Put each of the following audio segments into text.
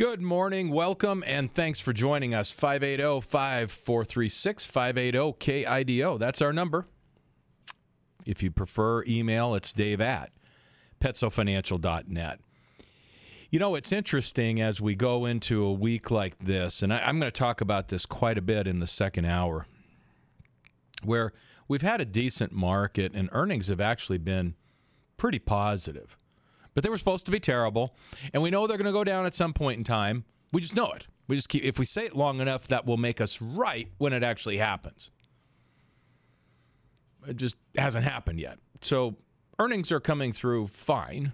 Good morning, welcome, and thanks for joining us. 580 5436 580 KIDO. That's our number. If you prefer email, it's dave at petsofinancial.net. You know, it's interesting as we go into a week like this, and I, am going to talk about this quite a bit in the second hour, where we've had a decent market and earnings have actually been pretty positive. But they were supposed to be terrible, and we know they're going to go down at some point in time. We just know it. We just keep if we say it long enough that will make us right when it actually happens. It just hasn't happened yet. So earnings are coming through fine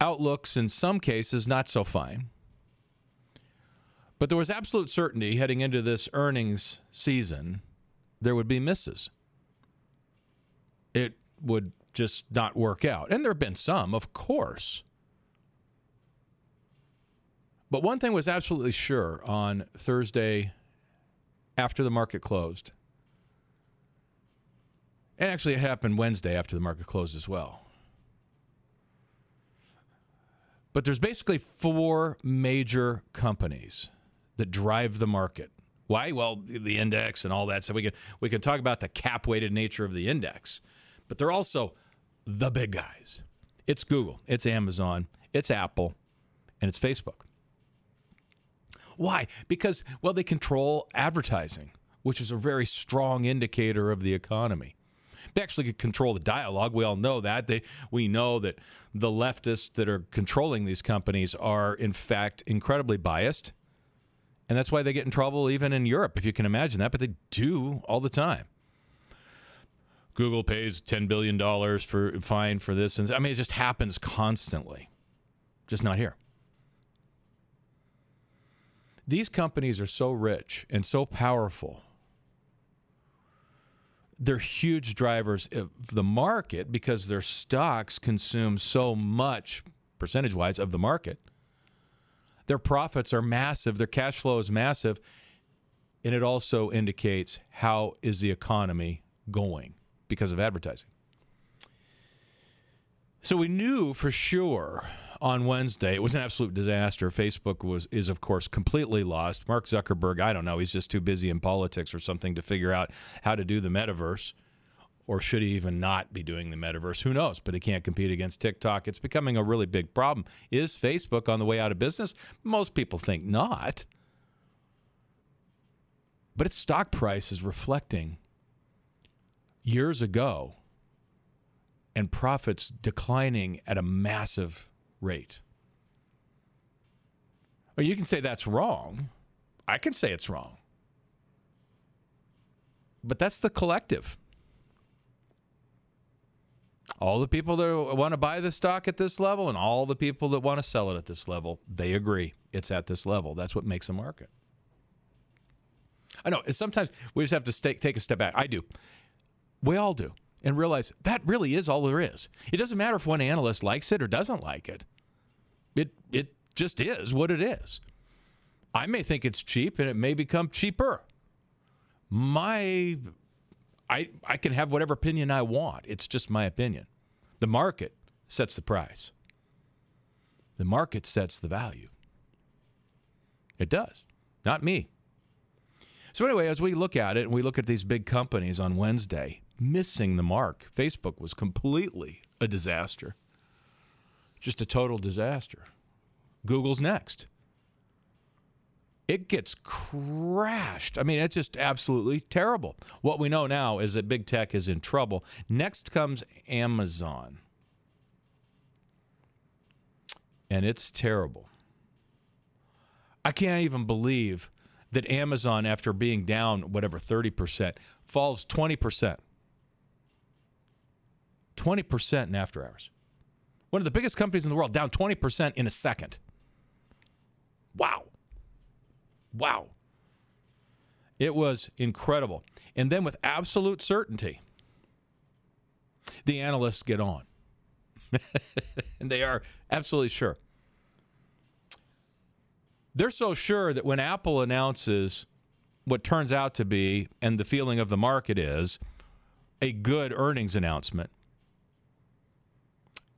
outlooks in some cases not so fine. But there was absolute certainty heading into this earnings season there would be misses. It would just not work out. And there have been some, of course. But one thing was absolutely sure on Thursday after the market closed. And actually, it happened Wednesday after the market closed as well. But there's basically four major companies that drive the market. Why? Well, the index and all that. So we can we can talk about the cap weighted nature of the index, but they're also the big guys. It's Google, it's Amazon, it's Apple, and it's Facebook. Why? Because well, they control advertising, which is a very strong indicator of the economy. They actually control the dialogue. We all know that. They, we know that the leftists that are controlling these companies are, in fact, incredibly biased. And that's why they get in trouble even in Europe, if you can imagine that. But they do all the time. Google pays $10 billion for fine for this. And I mean, it just happens constantly, just not here. These companies are so rich and so powerful they're huge drivers of the market because their stocks consume so much percentage wise of the market. Their profits are massive, their cash flow is massive, and it also indicates how is the economy going because of advertising. So we knew for sure on Wednesday. It was an absolute disaster. Facebook was is of course completely lost. Mark Zuckerberg, I don't know, he's just too busy in politics or something to figure out how to do the metaverse. Or should he even not be doing the metaverse? Who knows? But he can't compete against TikTok. It's becoming a really big problem. Is Facebook on the way out of business? Most people think not. But its stock price is reflecting years ago and profits declining at a massive rate. Well, you can say that's wrong. I can say it's wrong. But that's the collective. All the people that want to buy the stock at this level and all the people that want to sell it at this level, they agree it's at this level. That's what makes a market. I know sometimes we just have to stay, take a step back. I do. We all do. And realize that really is all there is. It doesn't matter if one analyst likes it or doesn't like it. It it just is what it is. I may think it's cheap and it may become cheaper. My I I can have whatever opinion I want. It's just my opinion. The market sets the price. The market sets the value. It does. Not me. So anyway, as we look at it and we look at these big companies on Wednesday missing the mark, Facebook was completely a disaster just a total disaster. Google's next. It gets crashed. I mean, it's just absolutely terrible. What we know now is that big tech is in trouble. Next comes Amazon. And it's terrible. I can't even believe that Amazon, after being down, whatever, 30%, falls 20%. 20% in after hours. One of the biggest companies in the world down 20% in a second. Wow. Wow. It was incredible. And then with absolute certainty, the analysts get on. and they are absolutely sure. They're so sure that when Apple announces what turns out to be, and the feeling of the market is, a good earnings announcement,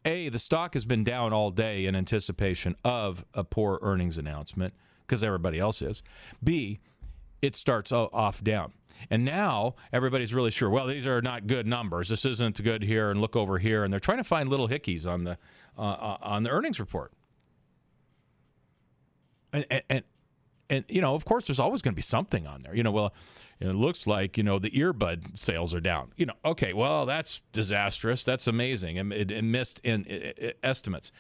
A, the stock has been down all day in anticipation of a poor earnings announcement because everybody else is. B, it starts off down. And now everybody's really sure, well, these are not good numbers. This isn't good here and look over here and they're trying to find little hickeys on the uh, uh on the earnings report. And, and, and you know, of course, there's always going to be something on there. You know, well, it looks like you know the earbud sales are down. You know, okay, well, that's disastrous. That's amazing, and it, it missed in it, it, estimates.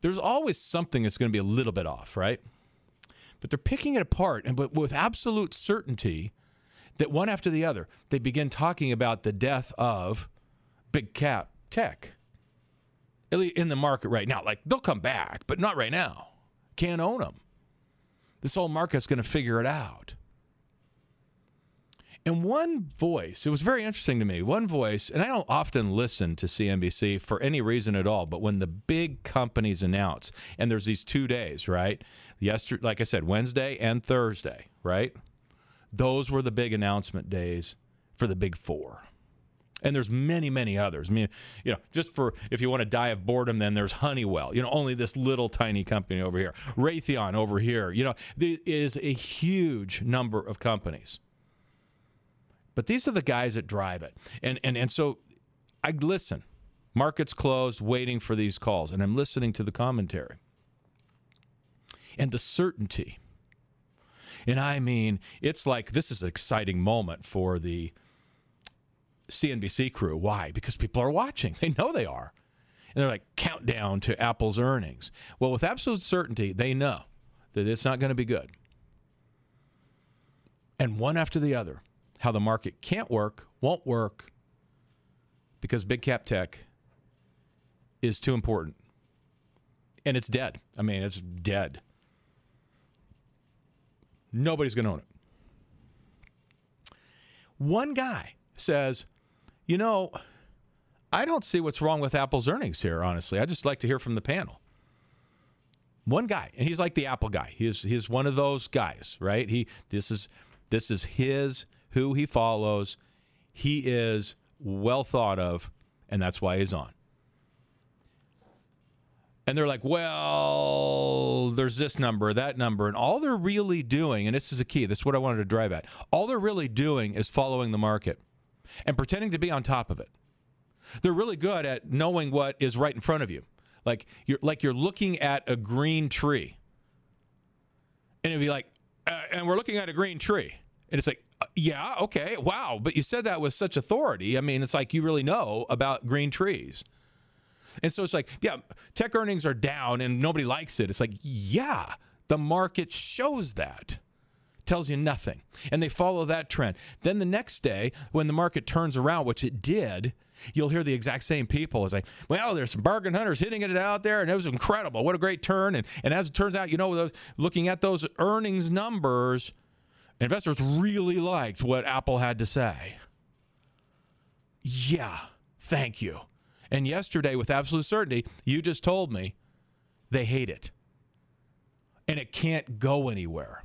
There's always something that's going to be a little bit off, right? But they're picking it apart, and but with absolute certainty that one after the other, they begin talking about the death of big cap tech in the market right now. Like they'll come back, but not right now. Can't own them. This whole market's going to figure it out. And one voice, it was very interesting to me. One voice, and I don't often listen to CNBC for any reason at all, but when the big companies announce, and there's these two days, right? Yesterday, like I said, Wednesday and Thursday, right? Those were the big announcement days for the big four and there's many many others. I mean you know just for if you want to die of boredom then there's honeywell you know only this little tiny company over here. Raytheon over here you know there is a huge number of companies. But these are the guys that drive it. And and and so i listen. Markets closed waiting for these calls and i'm listening to the commentary. And the certainty. And i mean it's like this is an exciting moment for the CNBC crew. Why? Because people are watching. They know they are. And they're like, countdown to Apple's earnings. Well, with absolute certainty, they know that it's not going to be good. And one after the other, how the market can't work, won't work, because big cap tech is too important. And it's dead. I mean, it's dead. Nobody's going to own it. One guy says, you know, I don't see what's wrong with Apple's earnings here, honestly. I just like to hear from the panel. One guy, and he's like the Apple guy. He's he's one of those guys, right? He this is this is his who he follows. He is well thought of, and that's why he's on. And they're like, well, there's this number, that number, and all they're really doing, and this is a key, this is what I wanted to drive at. All they're really doing is following the market and pretending to be on top of it. They're really good at knowing what is right in front of you. Like you're like you're looking at a green tree. And it'd be like uh, and we're looking at a green tree. And it's like uh, yeah, okay. Wow, but you said that with such authority. I mean, it's like you really know about green trees. And so it's like, yeah, tech earnings are down and nobody likes it. It's like, yeah, the market shows that tells you nothing. And they follow that trend. Then the next day, when the market turns around, which it did, you'll hear the exact same people as like, well, there's some bargain hunters hitting it out there, and it was incredible. What a great turn. And, and as it turns out, you know, looking at those earnings numbers, investors really liked what Apple had to say. Yeah, thank you. And yesterday, with absolute certainty, you just told me they hate it. And it can't go anywhere.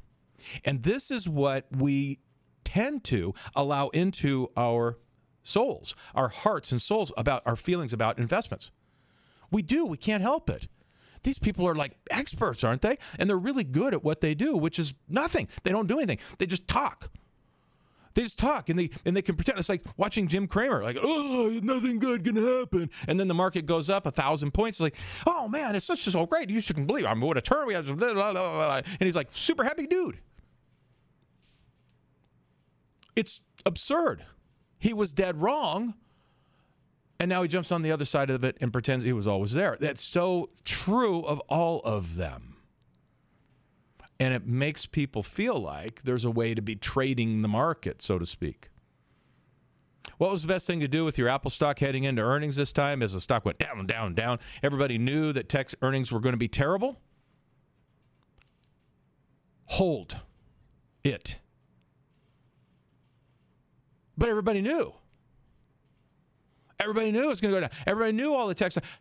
And this is what we tend to allow into our souls, our hearts and souls about our feelings about investments. We do, we can't help it. These people are like experts, aren't they? And they're really good at what they do, which is nothing. They don't do anything. They just talk. They just talk and they and they can pretend it's like watching Jim Cramer, like, oh, nothing good can happen. And then the market goes up a thousand points. It's like, oh man, it's such so great. You shouldn't believe. I mean, what a turn we have. And he's like, super happy dude. It's absurd. He was dead wrong. And now he jumps on the other side of it and pretends he was always there. That's so true of all of them. And it makes people feel like there's a way to be trading the market, so to speak. What was the best thing to do with your Apple stock heading into earnings this time as the stock went down, down, down? Everybody knew that tech earnings were going to be terrible. Hold it. But everybody knew. Everybody knew it was going to go down. Everybody knew all the tech stuff.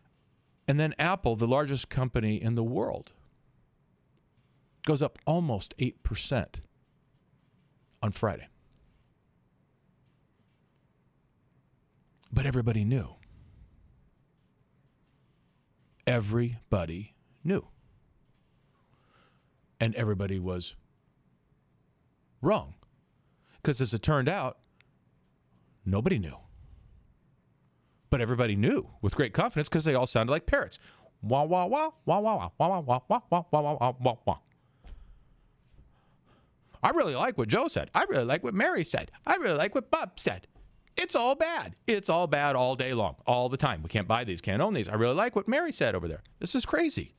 And then Apple, the largest company in the world, goes up almost 8% on Friday. But everybody knew. Everybody knew. And everybody was wrong. Because as it turned out, nobody knew. But everybody knew with great confidence because they all sounded like parrots. Wah, wah, wah, wah, wah, wah, wah, wah, wah, wah, wah, wah, wah, wah, wah. I really like what Joe said. I really like what Mary said. I really like what Bob said. It's all bad. It's all bad all day long, all the time. We can't buy these, can't own these. I really like what Mary said over there. This is crazy.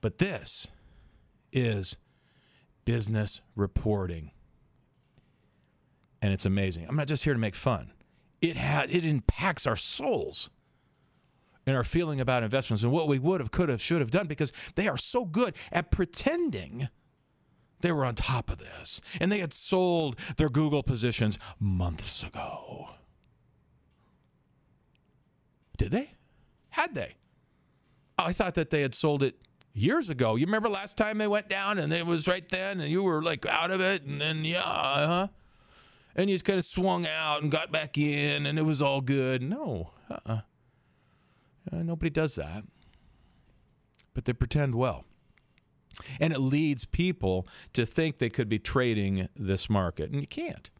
But this is business reporting. And it's amazing. I'm not just here to make fun. It has it impacts our souls and our feeling about investments and what we would have, could have, should have done because they are so good at pretending they were on top of this. And they had sold their Google positions months ago. Did they? Had they? I thought that they had sold it years ago. You remember last time they went down and it was right then and you were like out of it and then yeah, huh? And you just kind of swung out and got back in and it was all good. No. Uh-uh. Uh, nobody does that. But they pretend well. And it leads people to think they could be trading this market. And you can't.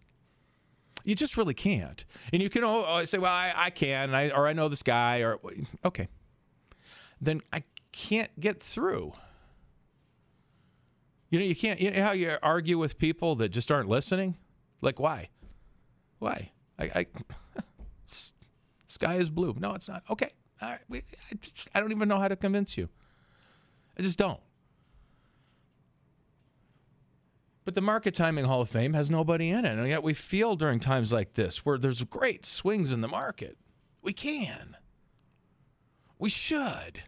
You just really can't. And you can always say, well, I, I can, I, or I know this guy, or okay. Then I can't get through. You know, you can't, you know how you argue with people that just aren't listening? Like, why? Why? I, I sky is blue. No, it's not. Okay. All right. We, I, I don't even know how to convince you. I just don't. But the Market Timing Hall of Fame has nobody in it. And yet we feel during times like this where there's great swings in the market. We can. We should.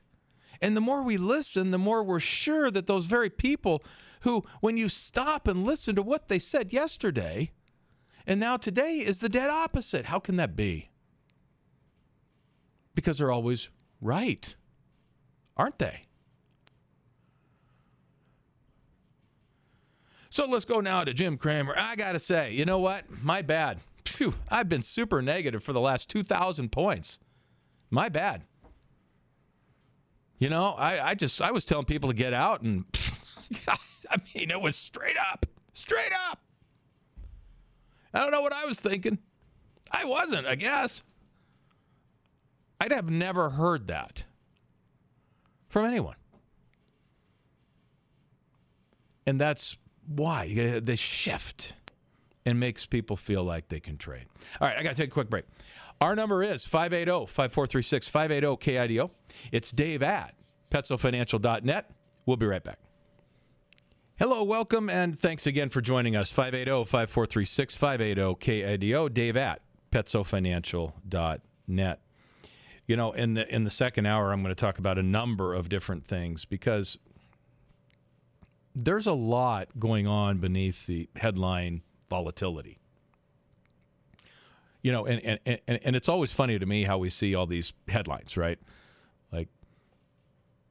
And the more we listen, the more we're sure that those very people who, when you stop and listen to what they said yesterday, and now today is the dead opposite. How can that be? Because they're always right, aren't they? So let's go now to Jim Cramer. I got to say, you know what? My bad. Phew, I've been super negative for the last 2,000 points. My bad. You know, I, I just, I was telling people to get out, and I mean, it was straight up, straight up. I don't know what I was thinking. I wasn't, I guess. I'd have never heard that from anyone. And that's why? Uh, the shift and makes people feel like they can trade. All right, I got to take a quick break. Our number is 580 5436 580 KIDO. It's Dave at PetsoFinancial.net. We'll be right back. Hello, welcome, and thanks again for joining us. 580 5436 580 KIDO. Dave at PetsoFinancial.net. You know, in the in the second hour, I'm going to talk about a number of different things because there's a lot going on beneath the headline volatility. You know, and, and, and, and it's always funny to me how we see all these headlines, right? Like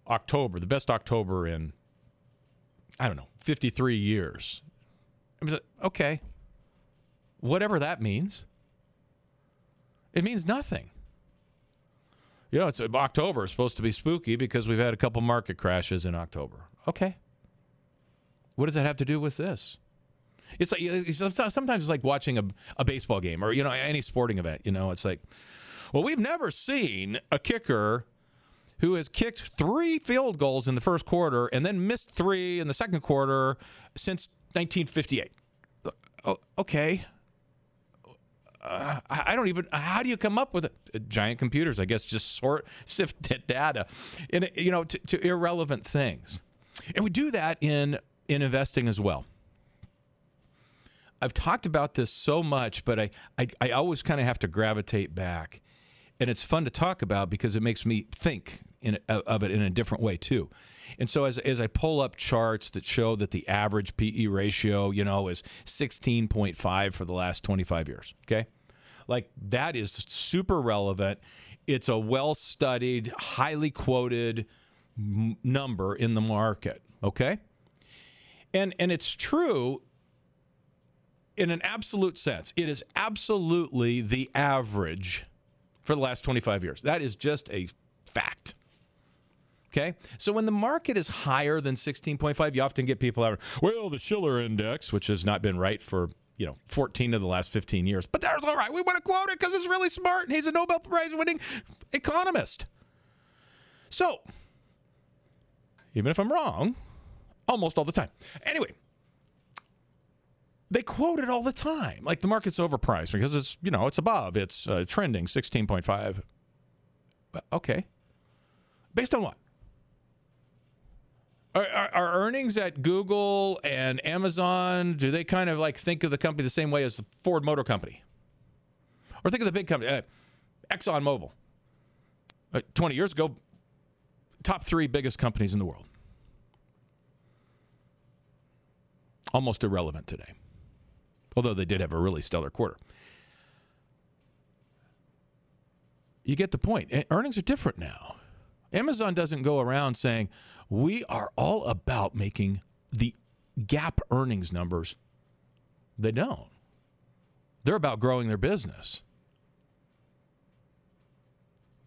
October, the best October in, I don't know, 53 years. I mean, okay, whatever that means. It means nothing. You know, it's October supposed to be spooky because we've had a couple market crashes in October. Okay. What does that have to do with this? It's like sometimes it's like watching a, a baseball game or you know any sporting event. You know, it's like, well, we've never seen a kicker who has kicked three field goals in the first quarter and then missed three in the second quarter since 1958. Okay. Uh, I don't even. How do you come up with it? Giant computers, I guess, just sort sift data, in you know, to, to irrelevant things, and we do that in in investing as well. I've talked about this so much, but I, I, I always kind of have to gravitate back. And it's fun to talk about because it makes me think in, of it in a different way, too. And so as, as I pull up charts that show that the average PE ratio, you know, is 16.5 for the last 25 years, okay? Like that is super relevant. It's a well studied, highly quoted m- number in the market, okay? And and it's true in an absolute sense. It is absolutely the average for the last 25 years. That is just a fact. Okay. So when the market is higher than 16.5, you often get people out, well, the Shiller index, which has not been right for, you know, 14 of the last 15 years. But that's all right. We want to quote it because it's really smart and he's a Nobel Prize winning economist. So, even if I'm wrong, almost all the time. Anyway, they quote it all the time. Like the market's overpriced because it's, you know, it's above, it's uh, trending 16.5. Okay. Based on what? Are, are, are, earnings at Google and Amazon, do they kind of like think of the company the same way as the Ford Motor Company? Or think of the big company, uh, ExxonMobil. Uh, 20 years ago, top three biggest companies in the world. Almost irrelevant today, although they did have a really stellar quarter. You get the point. Earnings are different now. Amazon doesn't go around saying, we are all about making the GAAP earnings numbers. They don't. They're about growing their business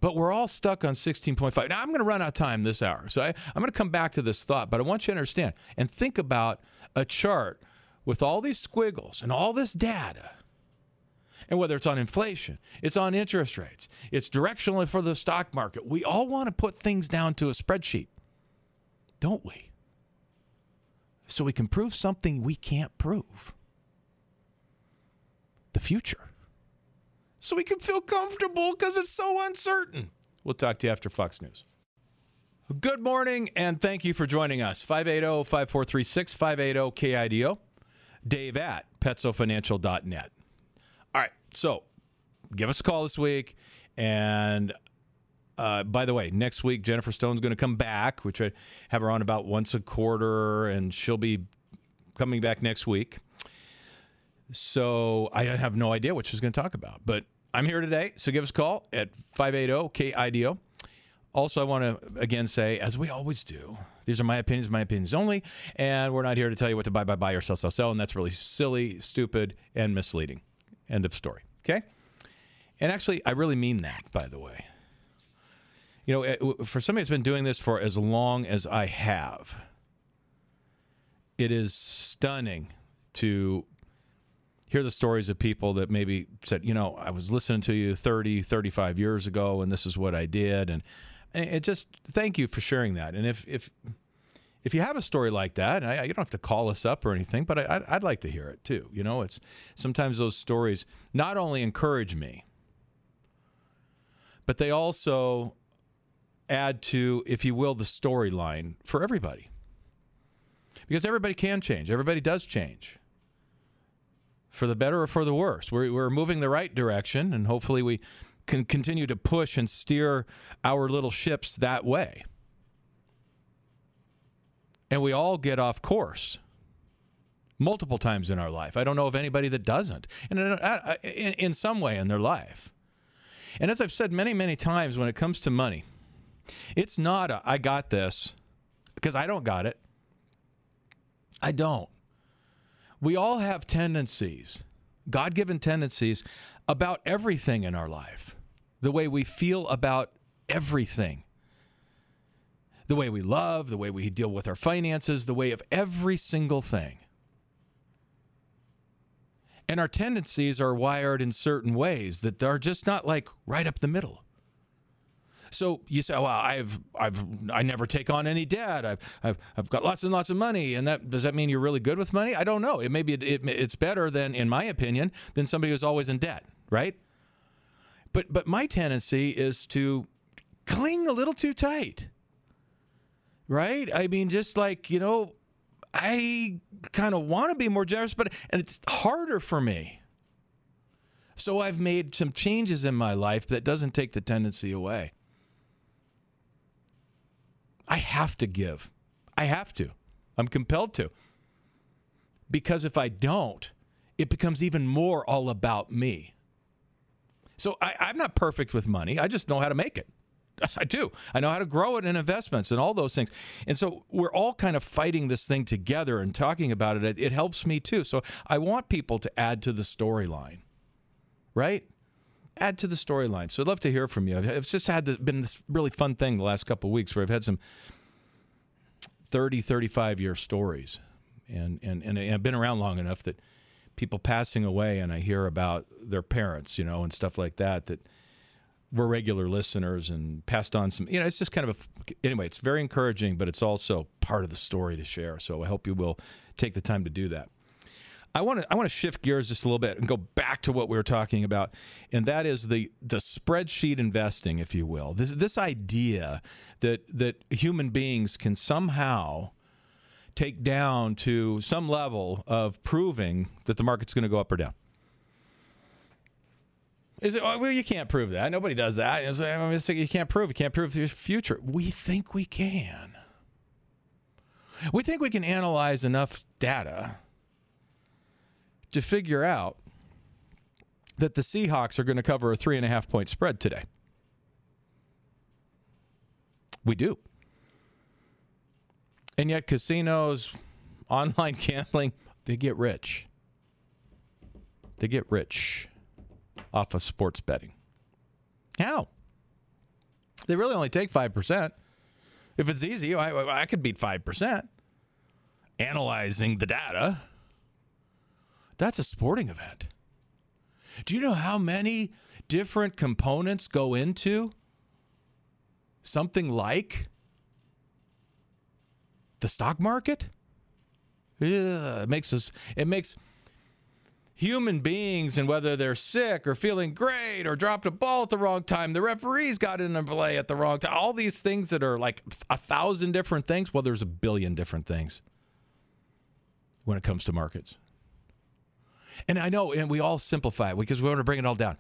but we're all stuck on 16.5. Now, I'm going to run out of time this hour. So I, am going to come back to this thought, but I want you to understand and think about a chart with all these squiggles and all this data. And whether it's on inflation, it's on interest rates, it's directionally for the stock market. We all want to put things down to a spreadsheet, don't we? So we can prove something we can't prove the future so we can feel comfortable because it's so uncertain. We'll talk to you after Fox News. Good morning, and thank you for joining us. 580 5436 580 KIDO. Dave at petsofinancial.net. All right, so give us a call this week. And uh, by the way, next week, Jennifer Stone's going to come back. We try to have her on about once a quarter, and she'll be coming back next week. So I have no idea what she's going to talk about, but I'm here today, so give us a call at 580 KIDO. Also, I want to again say, as we always do, these are my opinions, my opinions only, and we're not here to tell you what to buy, buy, buy, or sell, sell, sell, and that's really silly, stupid, and misleading. End of story. Okay? And actually, I really mean that, by the way. You know, for somebody that's been doing this for as long as I have, it is stunning to hear the stories of people that maybe said, you know, I was listening to you 30, 35 years ago, and this is what I did. And, it just thank you for sharing that. And if, if, if you have a story like that, I, you don't have to call us up or anything, but I, I'd like to hear it too. You know, it's sometimes those stories not only encourage me, but they also add to, if you will, the storyline for everybody. Because everybody can change, everybody does change for the better or for the worse. We're, we're moving the right direction, and hopefully we can continue to push and steer our little ships that way. And we all get off course multiple times in our life. I don't know of anybody that doesn't, and uh, uh, in, in some way in their life. And as I've said many, many times, when it comes to money, it's not a, I got this because I don't got it. I don't we all have tendencies, God given tendencies about everything in our life, the way we feel about everything, the way we love, the way we deal with our finances, the way of every single thing. And our tendencies are wired in certain ways that are just not like right up the middle. So you say, well, I've, I've, I never take on any debt. I've, I've, I've got lots and lots of money. And that, does that mean you're really good with money? I don't know. It maybe it, it, it's better than, in my opinion, than somebody who's always in debt, right? But, but my tendency is to cling a little too tight, right? I mean, just like, you know, I kind of want to be more generous, but, and it's harder for me. So I've made some changes in my life that doesn't take the tendency away. I have to give. I have to. I'm compelled to. Because if I don't, it becomes even more all about me. So I, am not perfect with money. I just know how to make it. I do. I know how to grow it in investments and all those things. And so we're all kind of fighting this thing together and talking about. It, it helps me too. So I want people to add to the storyline, right? Add to the storyline. So I'd love to hear from you. I've just had this, been this really fun thing the last couple weeks where I've had some 30, 35 year stories. And, and, and I've been around long enough that people passing away and I hear about their parents, you know, and stuff like that, that were regular listeners and passed on some, you know, it's just kind of a, anyway, it's very encouraging, but it's also part of the story to share. So I hope you will take the time to do that. I want to I want to shift gears just a little bit and go back to what we were talking about, and that is the the spreadsheet investing, if you will. This this idea that that human beings can somehow take down to some level of proving that the market's going to go up or down. Is it? Well, you can't prove that. Nobody does that. I you can't prove. You can't prove the future. We think we can. We think we can analyze enough data to figure out that the Seahawks are going to cover a three and a half point spread today. We do. And yet, casinos, online gambling, they get rich. They get rich off of sports betting. How? They really only take 5%. If it's easy, I, I could beat 5%. Analyzing the data. That's a sporting event. Do you know how many different components go into something like the stock market? Yeah, it makes us it makes human beings and whether they're sick or feeling great or dropped a ball at the wrong time, the referees got in a play at the wrong time. All these things that are like a thousand different things. Well, there's a billion different things when it comes to markets. And I know, and we all simplify it because we want to bring it all down.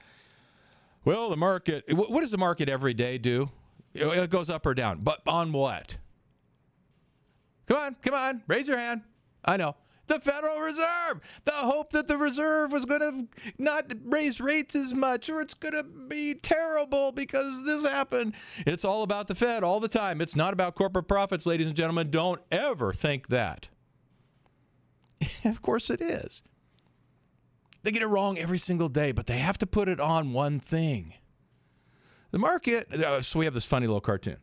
Well, the market, what does the market every day do? It goes up or down, but on what? Come on, come on, raise your hand. I know. The Federal Reserve. The hope that the Reserve was going to not raise rates as much or it's going to be terrible because this happened. It's all about the Fed all the time. It's not about corporate profits, ladies and gentlemen. Don't ever think that. of course it is. They get it wrong every single day, but they have to put it on one thing. The market, uh, so we have this funny little cartoon.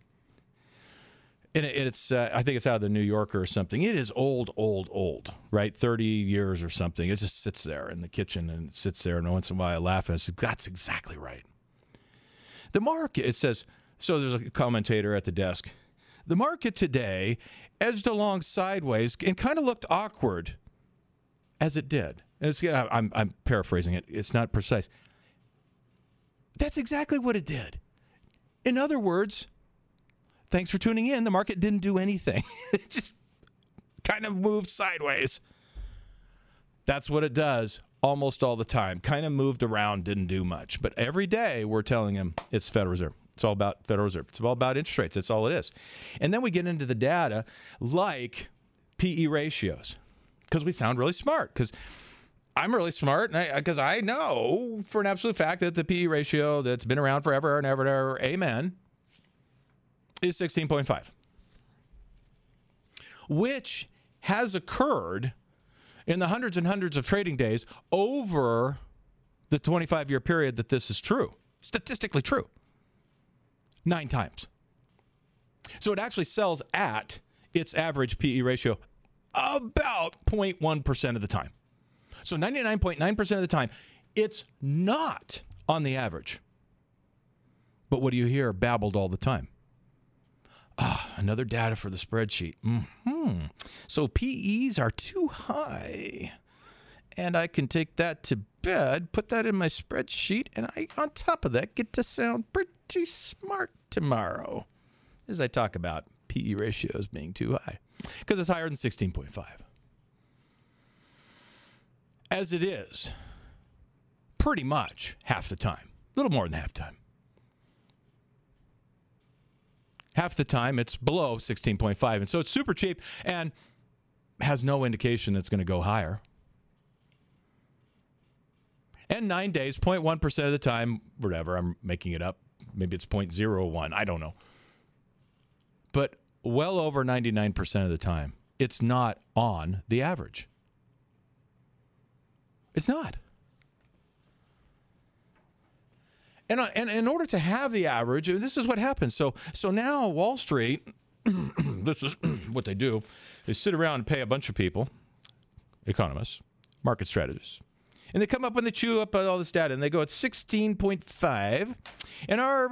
And it's, uh, I think it's out of the New Yorker or something. It is old, old, old, right? 30 years or something. It just sits there in the kitchen and sits there. And once in a while I laugh and I say, that's exactly right. The market, it says, so there's a commentator at the desk. The market today edged along sideways and kind of looked awkward as it did I'm, I'm paraphrasing it, it's not precise. That's exactly what it did. In other words, thanks for tuning in. The market didn't do anything, it just kind of moved sideways. That's what it does almost all the time. Kind of moved around, didn't do much. But every day we're telling him it's Federal Reserve. It's all about Federal Reserve. It's all about interest rates. That's all it is. And then we get into the data like PE ratios because we sound really smart. Because I'm really smart because I, I, know for an absolute fact that the PE ratio that's been around forever and ever and ever, amen, is 16.5, which has occurred in the hundreds and hundreds of trading days over the 25 year period that this is true, statistically true, nine times. So it actually sells at its average PE ratio about 0.1% of the time. So 99.9% of the time, it's not on the average. But what do you hear babbled all the time? Ah, another data for the spreadsheet. Hmm. So PEs are too high. And I can take that to bed, put that in my spreadsheet, and I, on top of that, get to sound pretty smart tomorrow as I talk about PE ratios being too high because it's higher than 16.5 as it is pretty much half the time, a little more than half time. Half the time it's below 16.5. And so it's super cheap and has no indication that's going to go higher. And nine days, 0.1% of the time, whatever, I'm making it up. Maybe it's 0.01. I don't know. But well over 99% of the time, it's not on the average. It's not. And, uh, and in order to have the average, this is what happens. So so now Wall Street, this is what they do, they sit around and pay a bunch of people, economists, market strategists, and they come up and they chew up all this data and they go at 16.5, and our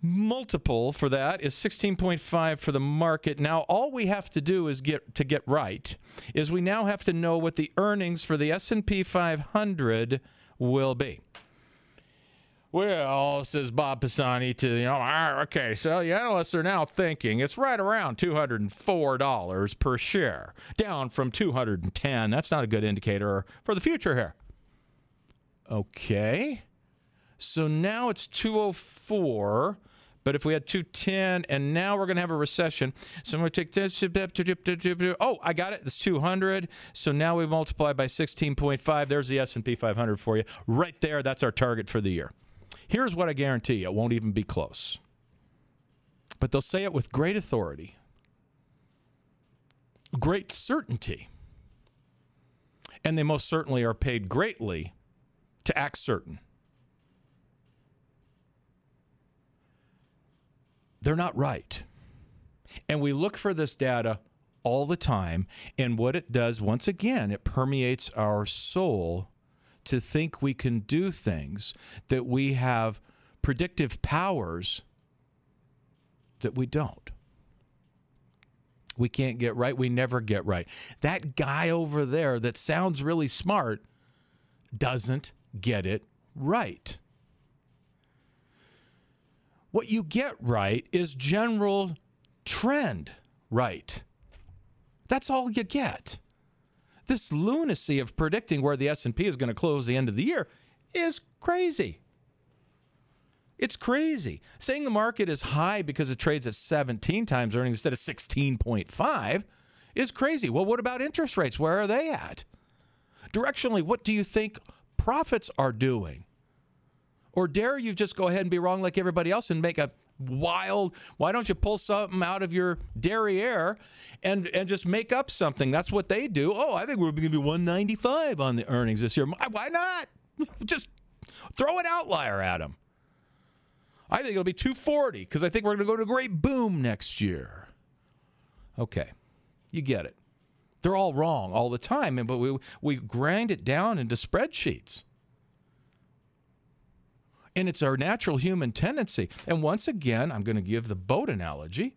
multiple for that is 16.5 for the market. Now all we have to do is get to get right is we now have to know what the earnings for the S&P 500 will be. Well, says Bob Pisani to, you know, ah, okay, so the analysts are now thinking it's right around $204 per share, down from 210. That's not a good indicator for the future here. Okay. So now it's 204. But if we had 210 and now we're going to have a recession, so I'm going to take this. Oh, I got it. It's 200. So now we multiply by 16.5. There's the S&P 500 for you. Right there, that's our target for the year. Here's what I guarantee it won't even be close. But they'll say it with great authority, great certainty, and they most certainly are paid greatly to act certain. They're not right. And we look for this data all the time. And what it does, once again, it permeates our soul to think we can do things, that we have predictive powers that we don't. We can't get right. We never get right. That guy over there that sounds really smart doesn't get it right. What you get right is general trend right. That's all you get this lunacy of predicting where the S&P is going to close the end of the year is crazy. It's crazy. Saying the market is high because it trades at 17 times earnings instead of 16.5 is crazy. Well, what about interest rates? Where are they at? Directionally, what do you think profits are doing? Or dare you just go ahead and be wrong like everybody else and make a wild. Why don't you pull something out of your derriere and and just make up something? That's what they do. Oh, I think we're going to be 195 on the earnings this year. Why not? Just throw an outlier at them. I think it'll be 240 because I think we're going to go to a great boom next year. Okay, you get it. They're all wrong all the time, but we we grind it down into spreadsheets. And it's our natural human tendency. And once again, I'm going to give the boat analogy.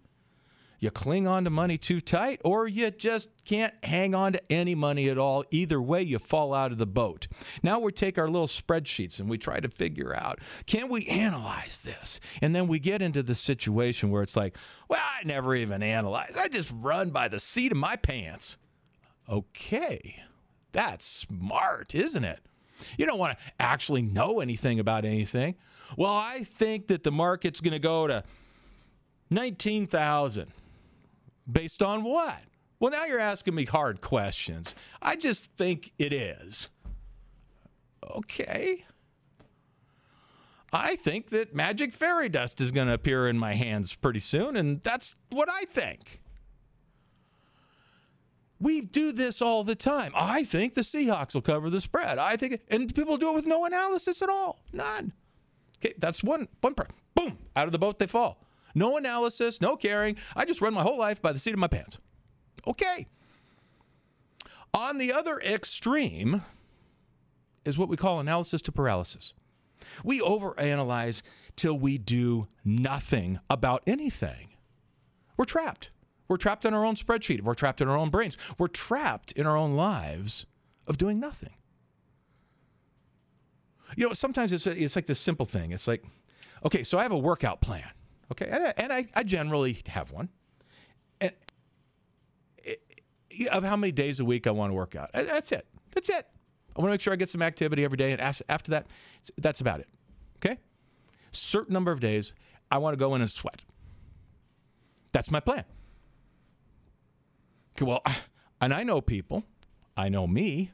You cling on to money too tight, or you just can't hang on to any money at all. Either way, you fall out of the boat. Now we take our little spreadsheets and we try to figure out can we analyze this? And then we get into the situation where it's like, well, I never even analyze. I just run by the seat of my pants. Okay, that's smart, isn't it? You don't want to actually know anything about anything. Well, I think that the market's going to go to 19,000. Based on what? Well, now you're asking me hard questions. I just think it is. Okay. I think that magic fairy dust is going to appear in my hands pretty soon, and that's what I think. We do this all the time. I think the Seahawks will cover the spread. I think, and people do it with no analysis at all. None. Okay, that's one one part. Boom, out of the boat they fall. No analysis, no caring. I just run my whole life by the seat of my pants. Okay. On the other extreme is what we call analysis to paralysis. We overanalyze till we do nothing about anything. We're trapped. We're trapped in our own spreadsheet. We're trapped in our own brains. We're trapped in our own lives of doing nothing. You know, sometimes it's, it's like this simple thing. It's like, okay, so I have a workout plan. Okay, and I, and I, I generally have one. And it, of how many days a week I want to work out. That's it. That's it. I want to make sure I get some activity every day. And after, after that, that's about it. Okay? Certain number of days, I want to go in and sweat. That's my plan. Okay, well, and I know people, I know me.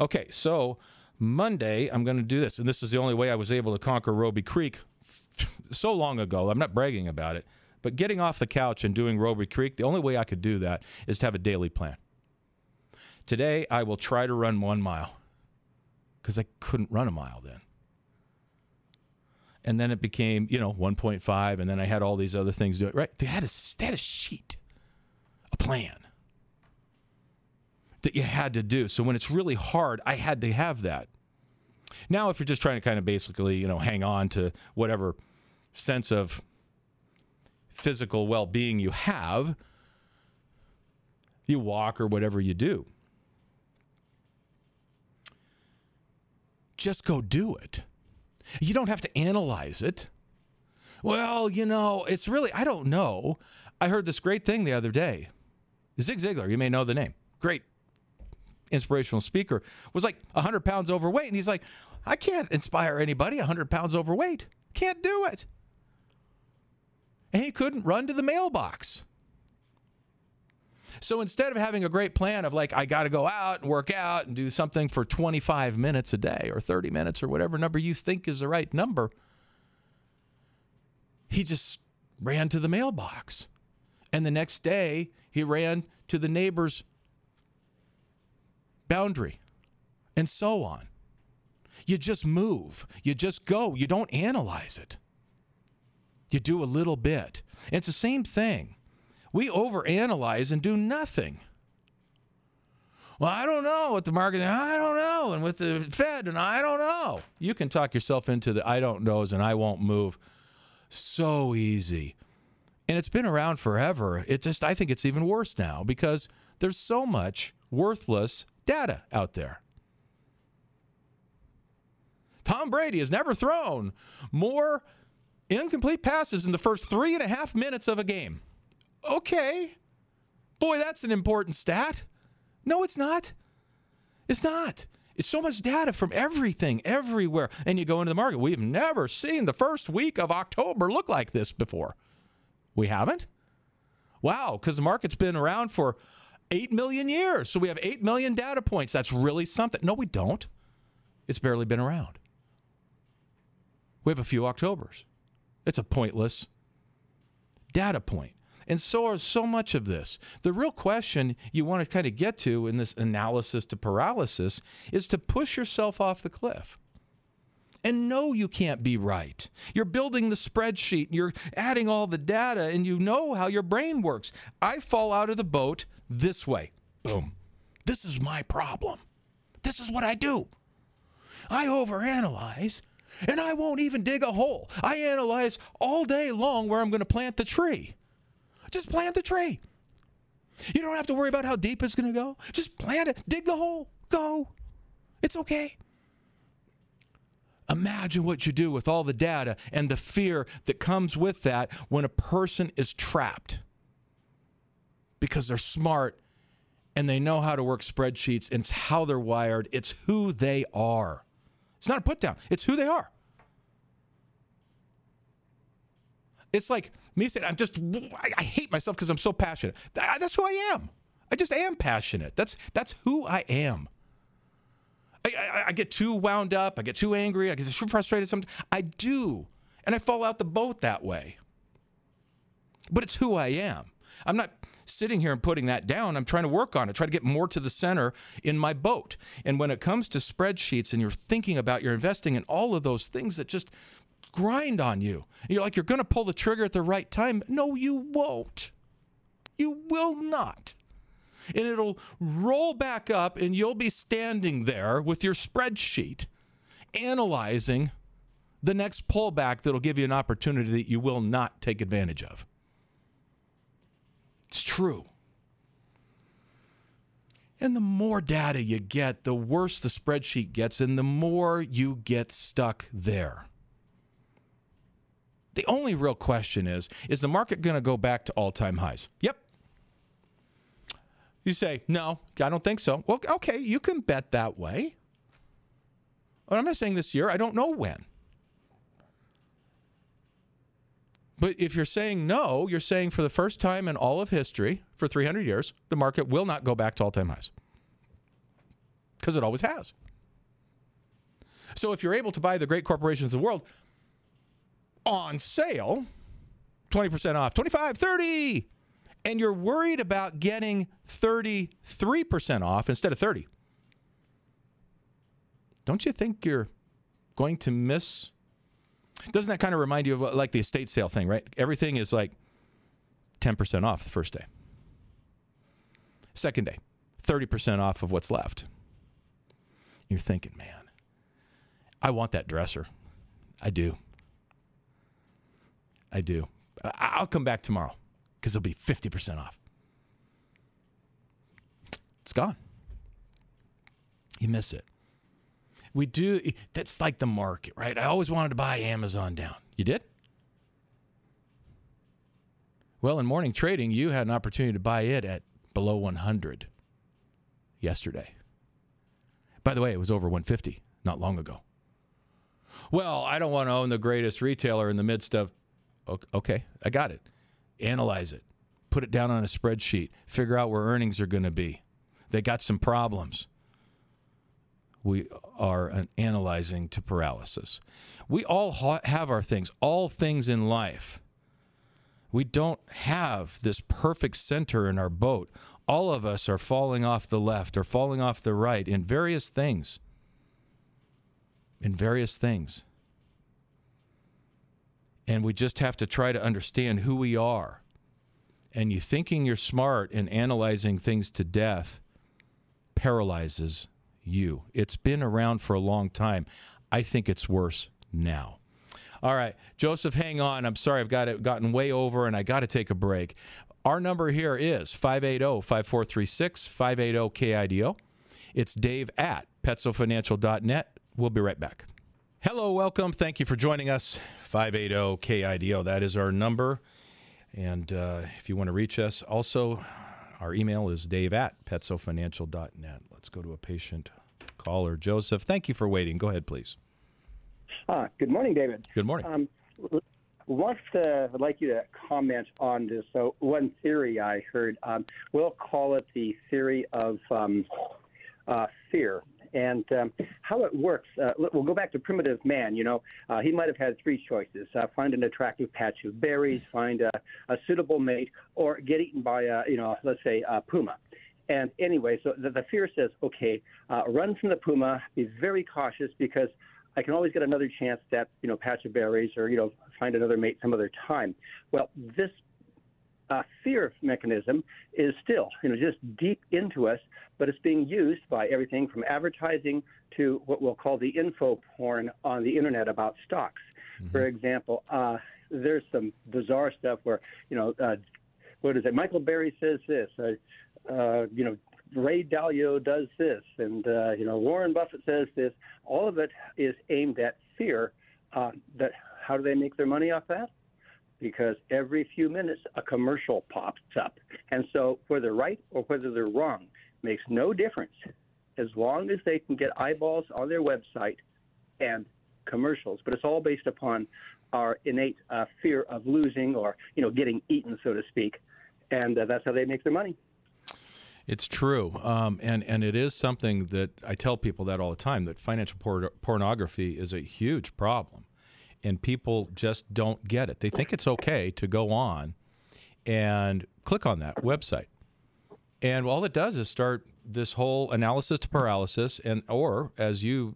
Okay, so Monday, I'm going to do this. And this is the only way I was able to conquer Robie Creek so long ago. I'm not bragging about it. But getting off the couch and doing Robie Creek, the only way I could do that is to have a daily plan. Today, I will try to run one mile because I couldn't run a mile then. and then it became you know 1.5 and then i had all these other things do it right they had a, they had a sheet a plan that you had to do so when it's really hard i had to have that now if you're just trying to kind of basically you know hang on to whatever sense of physical well-being you have you walk or whatever you do just go do it you don't have to analyze it. Well, you know, it's really, I don't know. I heard this great thing the other day. Zig Ziglar, you may know the name. Great inspirational speaker, was like 100 pounds overweight. And he's like, I can't inspire anybody 100 pounds overweight. Can't do it. And he couldn't run to the mailbox. So instead of having a great plan of like, I got to go out and work out and do something for 25 minutes a day or 30 minutes or whatever number you think is the right number, he just ran to the mailbox. And the next day, he ran to the neighbor's boundary and so on. You just move, you just go, you don't analyze it. You do a little bit. It's the same thing we overanalyze and do nothing. Well, I don't know what the market, I don't know. And with the Fed, and I don't know. You can talk yourself into the I don't knows and I won't move so easy. And it's been around forever. It just, I think it's even worse now because there's so much worthless data out there. Tom Brady has never thrown more incomplete passes in the first three and a half minutes of a game. Okay. Boy, that's an important stat. No, it's not. It's not. It's so much data from everything, everywhere. And you go into the market. We've never seen the first week of October look like this before. We haven't? Wow, because the market's been around for 8 million years. So we have 8 million data points. That's really something. No, we don't. It's barely been around. We have a few Octobers. It's a pointless data point. And so are so much of this. The real question you want to kind of get to in this analysis to paralysis is to push yourself off the cliff. And no, you can't be right. You're building the spreadsheet, you're adding all the data, and you know how your brain works. I fall out of the boat this way. Boom. This is my problem. This is what I do. I overanalyze and I won't even dig a hole. I analyze all day long where I'm going to plant the tree. Just plant the tree. You don't have to worry about how deep it's going to go. Just plant it, dig the hole, go. It's okay. Imagine what you do with all the data and the fear that comes with that when a person is trapped because they're smart and they know how to work spreadsheets and it's how they're wired, it's who they are. It's not a put down, it's who they are. It's like me saying, I'm just, I, hate myself because I'm so passionate. That's who I am. I just am passionate. That's that's who I am. I, I, I, get too wound up. I get too angry. I get too frustrated. Sometimes I do, and I fall out the boat that way. But it's who I am. I'm not sitting here and putting that down. I'm trying to work on it. Try to get more to the center in my boat. And when it comes to spreadsheets and you're thinking about your investing and all of those things that just grind on you. You're like, you're going to pull the trigger at the right time. No, you won't. You will not. And it'll roll back up, and you'll be standing there with your spreadsheet analyzing the next pullback that'll give you an opportunity that you will not take advantage of. It's true. And the more data you get, the worse the spreadsheet gets, and the more you get stuck there. The only real question is is the market going to go back to all time highs? Yep. You say, no, I don't think so. Well, okay, you can bet that way. But I'm not saying this year, I don't know when. But if you're saying no, you're saying for the first time in all of history, for 300 years, the market will not go back to all time highs. Because it always has. So if you're able to buy the great corporations of the world, on sale, 20% off, 25, 30, and you're worried about getting 33% off instead of 30. Don't you think you're going to miss Doesn't that kind of remind you of uh, like the estate sale thing, right? Everything is like 10% off the first day. Second day, 30% off of what's left. You're thinking, man, I want that dresser. I do. I do. I'll come back tomorrow because it'll be 50% off. It's gone. You miss it. We do, that's like the market, right? I always wanted to buy Amazon down. You did? Well, in morning trading, you had an opportunity to buy it at below 100 yesterday. By the way, it was over 150 not long ago. Well, I don't want to own the greatest retailer in the midst of. Okay, I got it. Analyze it, put it down on a spreadsheet, figure out where earnings are going to be. They got some problems we are analyzing to paralysis. We all ha- have our things, all things in life. We don't have this perfect center in our boat. All of us are falling off the left or falling off the right in various things. In various things. And we just have to try to understand who we are. And you thinking you're smart and analyzing things to death paralyzes you. It's been around for a long time. I think it's worse now. All right, Joseph, hang on. I'm sorry, I've got it gotten way over and I got to take a break. Our number here is 580 5436 580 KIDO. It's dave at petsofinancial.net. We'll be right back. Hello, welcome. Thank you for joining us. 580 KIDO. That is our number. And uh, if you want to reach us, also, our email is dave at petsofinancial.net. Let's go to a patient caller. Joseph, thank you for waiting. Go ahead, please. Uh, good morning, David. Good morning. Um, what uh, I'd like you to comment on this. So, one theory I heard, um, we'll call it the theory of um, uh, fear. And um, how it works, uh, we'll go back to primitive man. You know, uh, he might have had three choices: uh, find an attractive patch of berries, find a, a suitable mate, or get eaten by a, you know, let's say a puma. And anyway, so the, the fear says, okay, uh, run from the puma, be very cautious because I can always get another chance at you know patch of berries or you know find another mate some other time. Well, this uh, fear mechanism is still you know just deep into us, but it's being used by everything from advertising to what we'll call the info porn on the internet about stocks. Mm-hmm. For example, uh, there's some bizarre stuff where you know. Uh, what is it? Michael Burry says this. Uh, uh, you know, Ray Dalio does this, and uh, you know, Warren Buffett says this. All of it is aimed at fear. Uh, that how do they make their money off that? Because every few minutes a commercial pops up, and so whether right or whether they're wrong makes no difference, as long as they can get eyeballs on their website and commercials. But it's all based upon our innate uh, fear of losing or you know getting eaten, so to speak, and uh, that's how they make their money. It's true, um, and and it is something that I tell people that all the time that financial por- pornography is a huge problem, and people just don't get it. They think it's okay to go on and click on that website, and all it does is start this whole analysis to paralysis, and or as you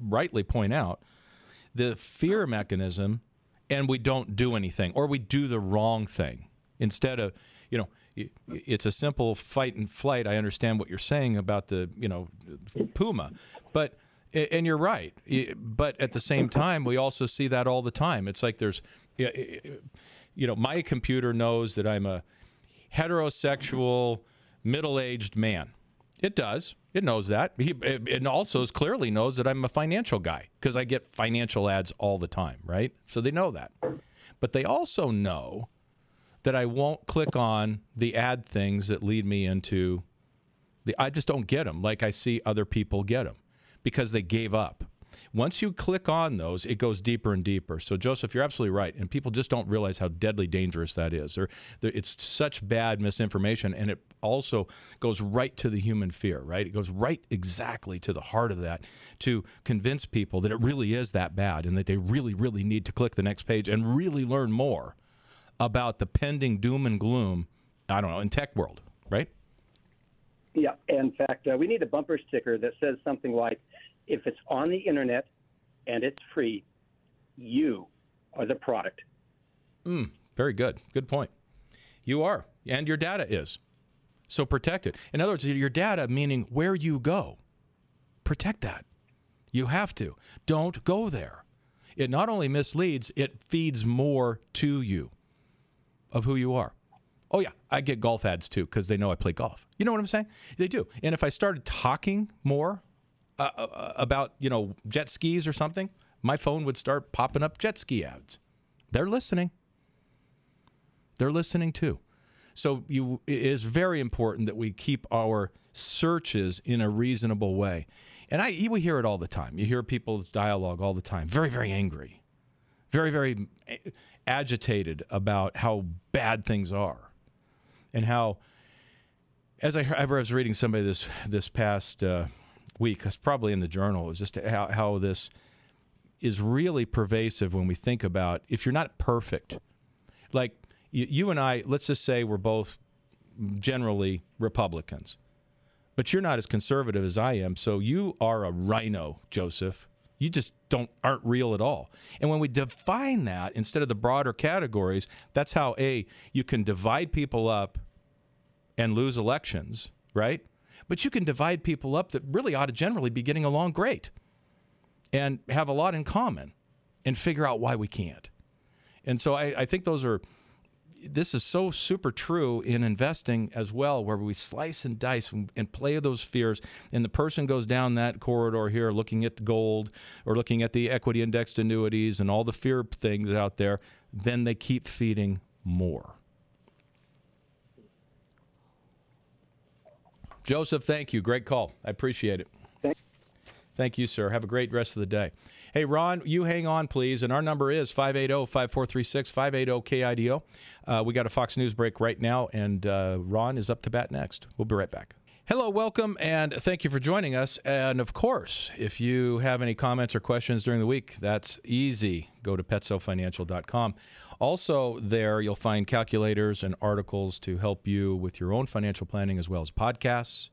rightly point out, the fear mechanism, and we don't do anything, or we do the wrong thing instead of you know it's a simple fight and flight. I understand what you're saying about the you know puma, but and you're right. But at the same time, we also see that all the time. It's like there's, you know, my computer knows that I'm a heterosexual middle-aged man. It does. It knows that. He, it also clearly knows that I'm a financial guy because I get financial ads all the time, right? So they know that. But they also know that I won't click on the ad things that lead me into the I just don't get them like I see other people get them because they gave up. Once you click on those, it goes deeper and deeper. So, Joseph, you're absolutely right, and people just don't realize how deadly dangerous that is. Or it's such bad misinformation, and it also goes right to the human fear. Right? It goes right exactly to the heart of that to convince people that it really is that bad, and that they really, really need to click the next page and really learn more about the pending doom and gloom, I don't know, in tech world, right? Yeah. In fact, uh, we need a bumper sticker that says something like, if it's on the internet and it's free, you are the product. Mm, very good. Good point. You are, and your data is. So protect it. In other words, your data, meaning where you go, protect that. You have to. Don't go there. It not only misleads, it feeds more to you of who you are. Oh, yeah, I get golf ads too because they know I play golf. You know what I'm saying? They do. And if I started talking more uh, uh, about, you know, jet skis or something, my phone would start popping up jet ski ads. They're listening. They're listening too. So you, it is very important that we keep our searches in a reasonable way. And I, we hear it all the time. You hear people's dialogue all the time. Very, very angry, very, very agitated about how bad things are, and how. As I, I was reading somebody this this past uh, week, it's probably in the journal, it was just how, how this is really pervasive when we think about if you're not perfect, like you, you and I, let's just say we're both generally Republicans, but you're not as conservative as I am. So you are a rhino, Joseph. You just don't aren't real at all. And when we define that instead of the broader categories, that's how a you can divide people up and lose elections, right? But you can divide people up that really ought to generally be getting along great and have a lot in common and figure out why we can't. And so I, I think those are this is so super true in investing as well, where we slice and dice and, play those fears. And the person goes down that corridor here looking at gold or looking at the equity indexed annuities and all the fear things out there, then they keep feeding more. Joseph, thank you. Great call. I appreciate it. Thank you, sir. Have a great rest of the day. Hey, Ron, you hang on, please. And our number is 580 5436 580 KIDO. Uh, we got a Fox News break right now, and uh, Ron is up to bat next. We'll be right back. Hello, welcome, and thank you for joining us. And of course, if you have any comments or questions during the week, that's easy. Go to petsofinancial.com. Also, there you'll find calculators and articles to help you with your own financial planning, as well as podcasts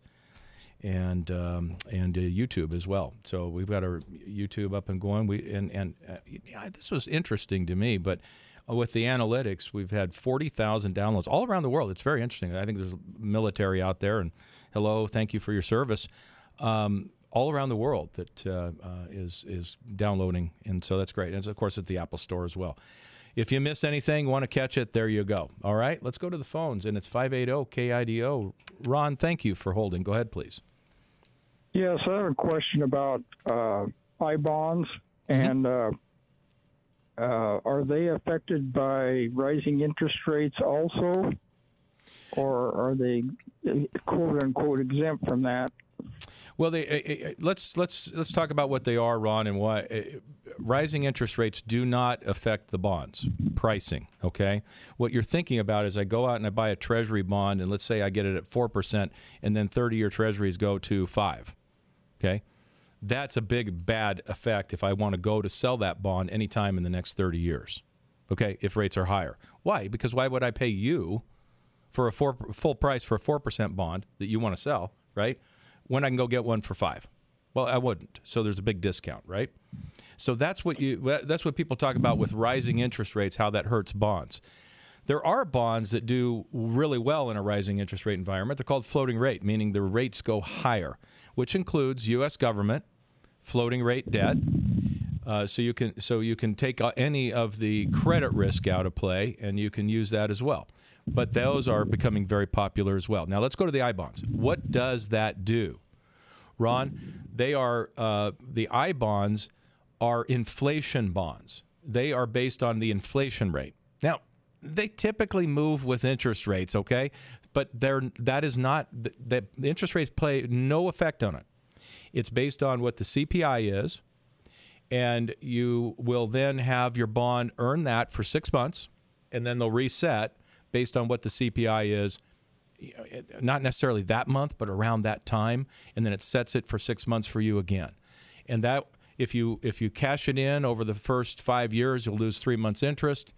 and um, and uh, YouTube as well. So we've got our YouTube up and going. We and and uh, yeah, this was interesting to me, but with the analytics, we've had forty thousand downloads all around the world. It's very interesting. I think there's military out there, and hello, thank you for your service. Um, all around the world that uh, uh is is downloading, and so that's great. And of course at the Apple Store as well. If you miss anything, want to catch it, there you go. All right, let's go to the phones, and it's 580 KIDO. Ron, thank you for holding. Go ahead, please. Yes, I have a question about uh, I bonds, mm-hmm. and uh, uh, are they affected by rising interest rates also, or are they quote unquote exempt from that? Well, they, uh, uh, let's let's let's talk about what they are, Ron, and why rising interest rates do not affect the bonds pricing. Okay, what you're thinking about is I go out and I buy a Treasury bond, and let's say I get it at four percent, and then 30-year Treasuries go to five. Okay, that's a big bad effect if I want to go to sell that bond anytime in the next 30 years. Okay, if rates are higher. Why? Because why would I pay you for a four, full price for a 4% bond that you want to sell, right? When I can go get one for five. Well, I wouldn't. So there's a big discount, right? So that's what you that's what people talk about with rising interest rates, how that hurts bonds. There are bonds that do really well in a rising interest rate environment. They're called floating rate, meaning the rates go higher, which includes U.S. government, floating rate debt. Uh, so you can so you can take any of the credit risk out of play, and you can use that as well but those are becoming very popular as well. Now let's go to the I bonds. What does that do, Ron? They are uh, the I bonds are inflation bonds. They are based on the inflation rate. Now they typically move with interest rates, okay, but they're that is not that the interest rates play no effect on it. It's based on what the CPI is, and you will then have your bond earn that for six months, and then they'll reset based on what the CPI is, uh, not necessarily that month, but around that time, and then it sets it for six months for you again. And that if you if you cash it in over the first five years, you'll lose three months interest.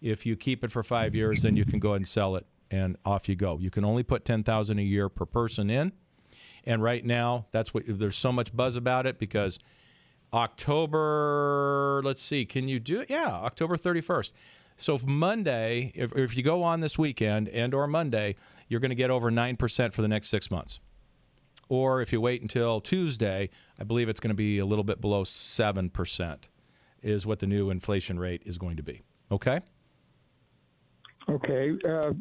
If you keep it for five years, then you can go ahead and sell it, and off you go. You can only put ten thousand a year per person in, and right now that's what there's so much buzz about it because October, let's see, can you do it? Yeah, October 31st. So if Monday, if, if you go on this weekend and or Monday, you're going to get over 9% for the next six months. Or if you wait until Tuesday, I believe it's going to be a little bit below 7% is what the new inflation rate is going to be. Okay? Okay. Uh,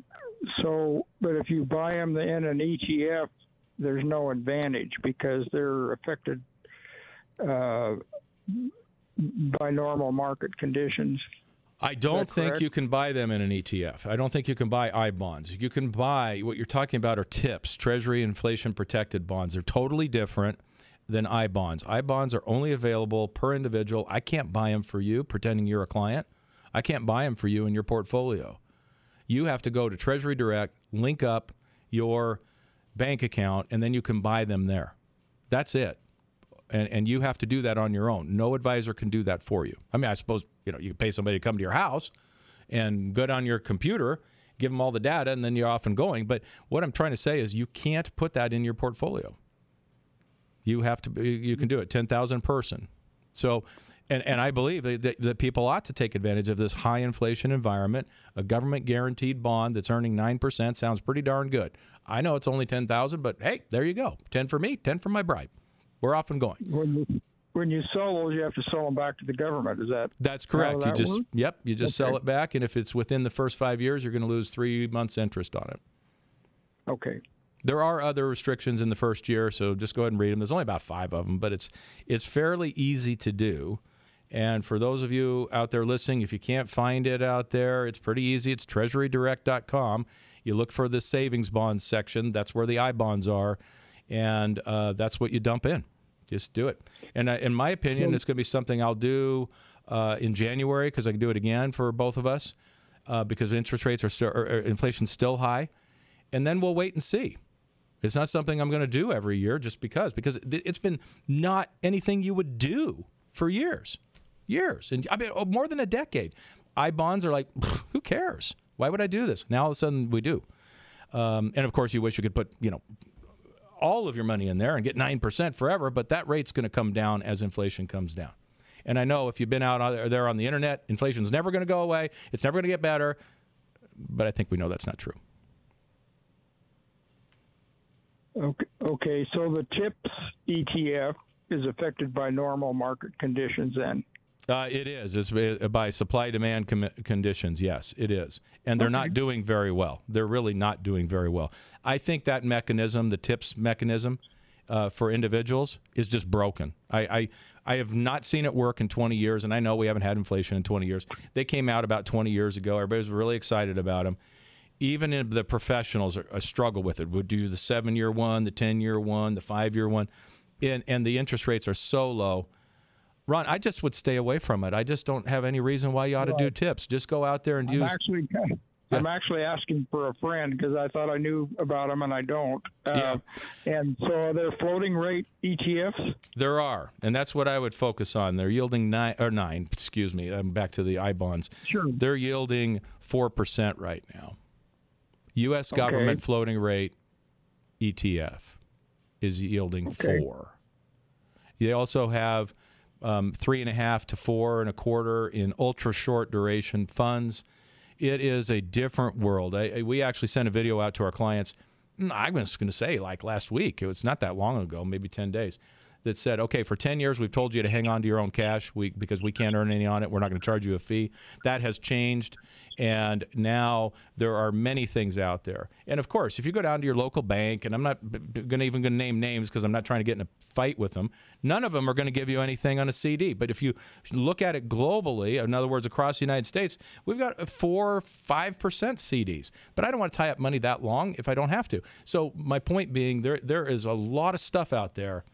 so, but if you buy them in an ETF, there's no advantage because they're affected uh, by normal market conditions. I don't think correct? you can buy them in an ETF. I don't think you can buy I bonds. You can buy what you're talking about are TIPS, Treasury Inflation Protected Bonds. They're totally different than I bonds. I bonds are only available per individual. I can't buy them for you, pretending you're a client. I can't buy them for you in your portfolio. You have to go to Treasury Direct, link up your bank account, and then you can buy them there. That's it. And, and you have to do that on your own. No advisor can do that for you. I mean, I suppose you know you can pay somebody to come to your house and good on your computer, give them all the data, and then you're off and going. But what I'm trying to say is you can't put that in your portfolio. You have to. You can do it ten thousand person. So and, and I believe that, that, people ought to take advantage of this high inflation environment. A government guaranteed bond that's earning 9% sounds pretty darn good. I know it's only 10000 but hey, there you go. 10 for me, 10 for my bride. We're off and going. When you, when you sell those, you have to sell them back to the government. Is that That's correct. That you just work? Yep, you just okay. sell it back and if it's within the first 5 years, you're going to lose 3 months interest on it. Okay. There are other restrictions in the first year, so just go ahead and read them. There's only about 5 of them, but it's it's fairly easy to do. And for those of you out there listening, if you can't find it out there, it's pretty easy. It's treasurydirect.com. You look for the savings bonds section. That's where the I bonds are. And uh, that's what you dump in. Just do it. And in my opinion, it's going to be something I'll do uh, in January because I can do it again for both of us uh, because interest rates are or inflation's still high. And then we'll wait and see. It's not something I'm going to do every year just because, because it's been not anything you would do for years years, and I mean oh, more than a decade. I bonds are like, who cares? Why would I do this? Now all of a sudden we do. Um, and of course, you wish you could put you know all of your money in there and get nine percent forever, but that rate's going to come down as inflation comes down. And I know if you've been out there on the internet, inflation's never going to go away. It's never going to get better. But I think we know that's not true. Okay, okay, so the TIPS ETF is affected by normal market conditions then. Uh, it is. It's by supply demand com- conditions. Yes, it is. And they're okay. not doing very well. They're really not doing very well. I think that mechanism, the TIPS mechanism uh, for individuals, is just broken. I, I, I have not seen it work in 20 years, and I know we haven't had inflation in 20 years. They came out about 20 years ago. Everybody was really excited about them. Even the professionals are, are struggle with it. Would do the seven year one, the 10 year one, the five year one, and, and the interest rates are so low Ron, I just would stay away from it. I just don't have any reason why you ought to do tips. Just go out there and I'm use. Actually. I'm actually asking for a friend because I thought I knew about them and I don't. Uh, yeah. And so are there floating rate ETFs? There are, and that's what I would focus on. They're yielding nine or nine. Excuse me. I'm back to the I bonds. Sure. They're yielding four percent right now. U.S. government okay. floating rate ETF is yielding okay. four. They also have um, three and a half to four and a quarter in ultra short duration funds. It is a different world. I, I, we actually sent a video out to our clients. Mm, I was going to say like last week. It was not that long ago, maybe 10 days that said, okay, for 10 years, we've told you to hang on to your own cash we, because we can't earn any on it. We're not going to charge you a fee. That has changed. And now there are many things out there. And of course, if you go down to your local bank, and I'm not going to even to name names because I'm not trying to get in a fight with them, none of them are going to give you anything on a CD. But if you look at it globally, in other words, across the United States, we've got uh, four, five percent CDs. But I don't want to tie up money that long if I don't have to. So my point being, there there is a lot of stuff out there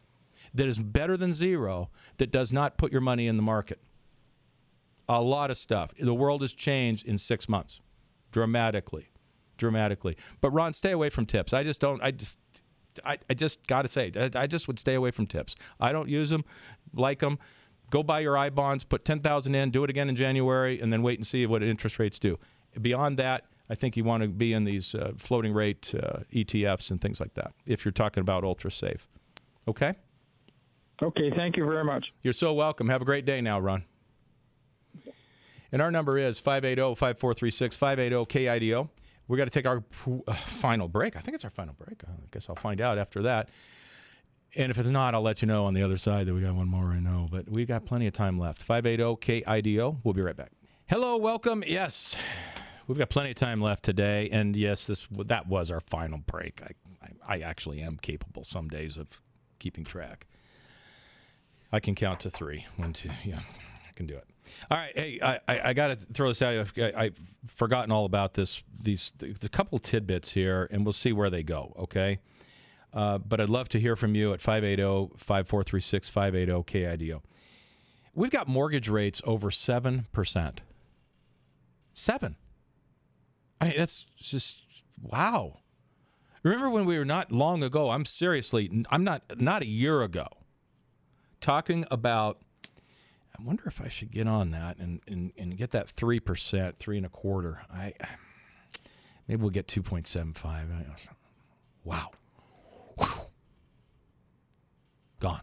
that is better than zero that does not put your money in the market. A lot of stuff. The world has changed in six months dramatically. Dramatically. But Ron, stay away from tips. I just don't, I just, I, I just got to say, I, I just would stay away from tips. I don't use them, like them. Go buy your I bonds, put 10,000 in, do it again in January, and then wait and see what interest rates do. Beyond that, I think you want to be in these uh, floating rate uh, ETFs and things like that if you're talking about ultra safe. Okay? Okay, thank you very much. You're so welcome. Have a great day now, Ron. And our number is 580 5436 580 KIDO. We got to take our uh, final break. I think it's our final break. I guess I'll find out after that. And if it's not, I'll let you know on the other side that we got one more. I know, but we've got plenty of time left. 580 KIDO. We'll be right back. Hello, welcome. Yes, we've got plenty of time left today, and yes, this that was our final break. I, I, I actually am capable some days of keeping track. I can count to three. One, two, yeah, I can do it. All right, hey, I, I, I got to throw this out. I, I've forgotten all about this. These the, the couple tidbits here, and we'll see where they go. Okay. Uh, but I'd love to hear from you at 580 5436 580 KIDO. We've got mortgage rates over 7%. 7. I mean, that's just wow. Remember when we were not long ago, I'm seriously, I'm not, not a year ago, talking about, I wonder if I should get on that and, and, and get that 3%, three and a quarter. I, maybe we'll get 2.75. Wow. Gone.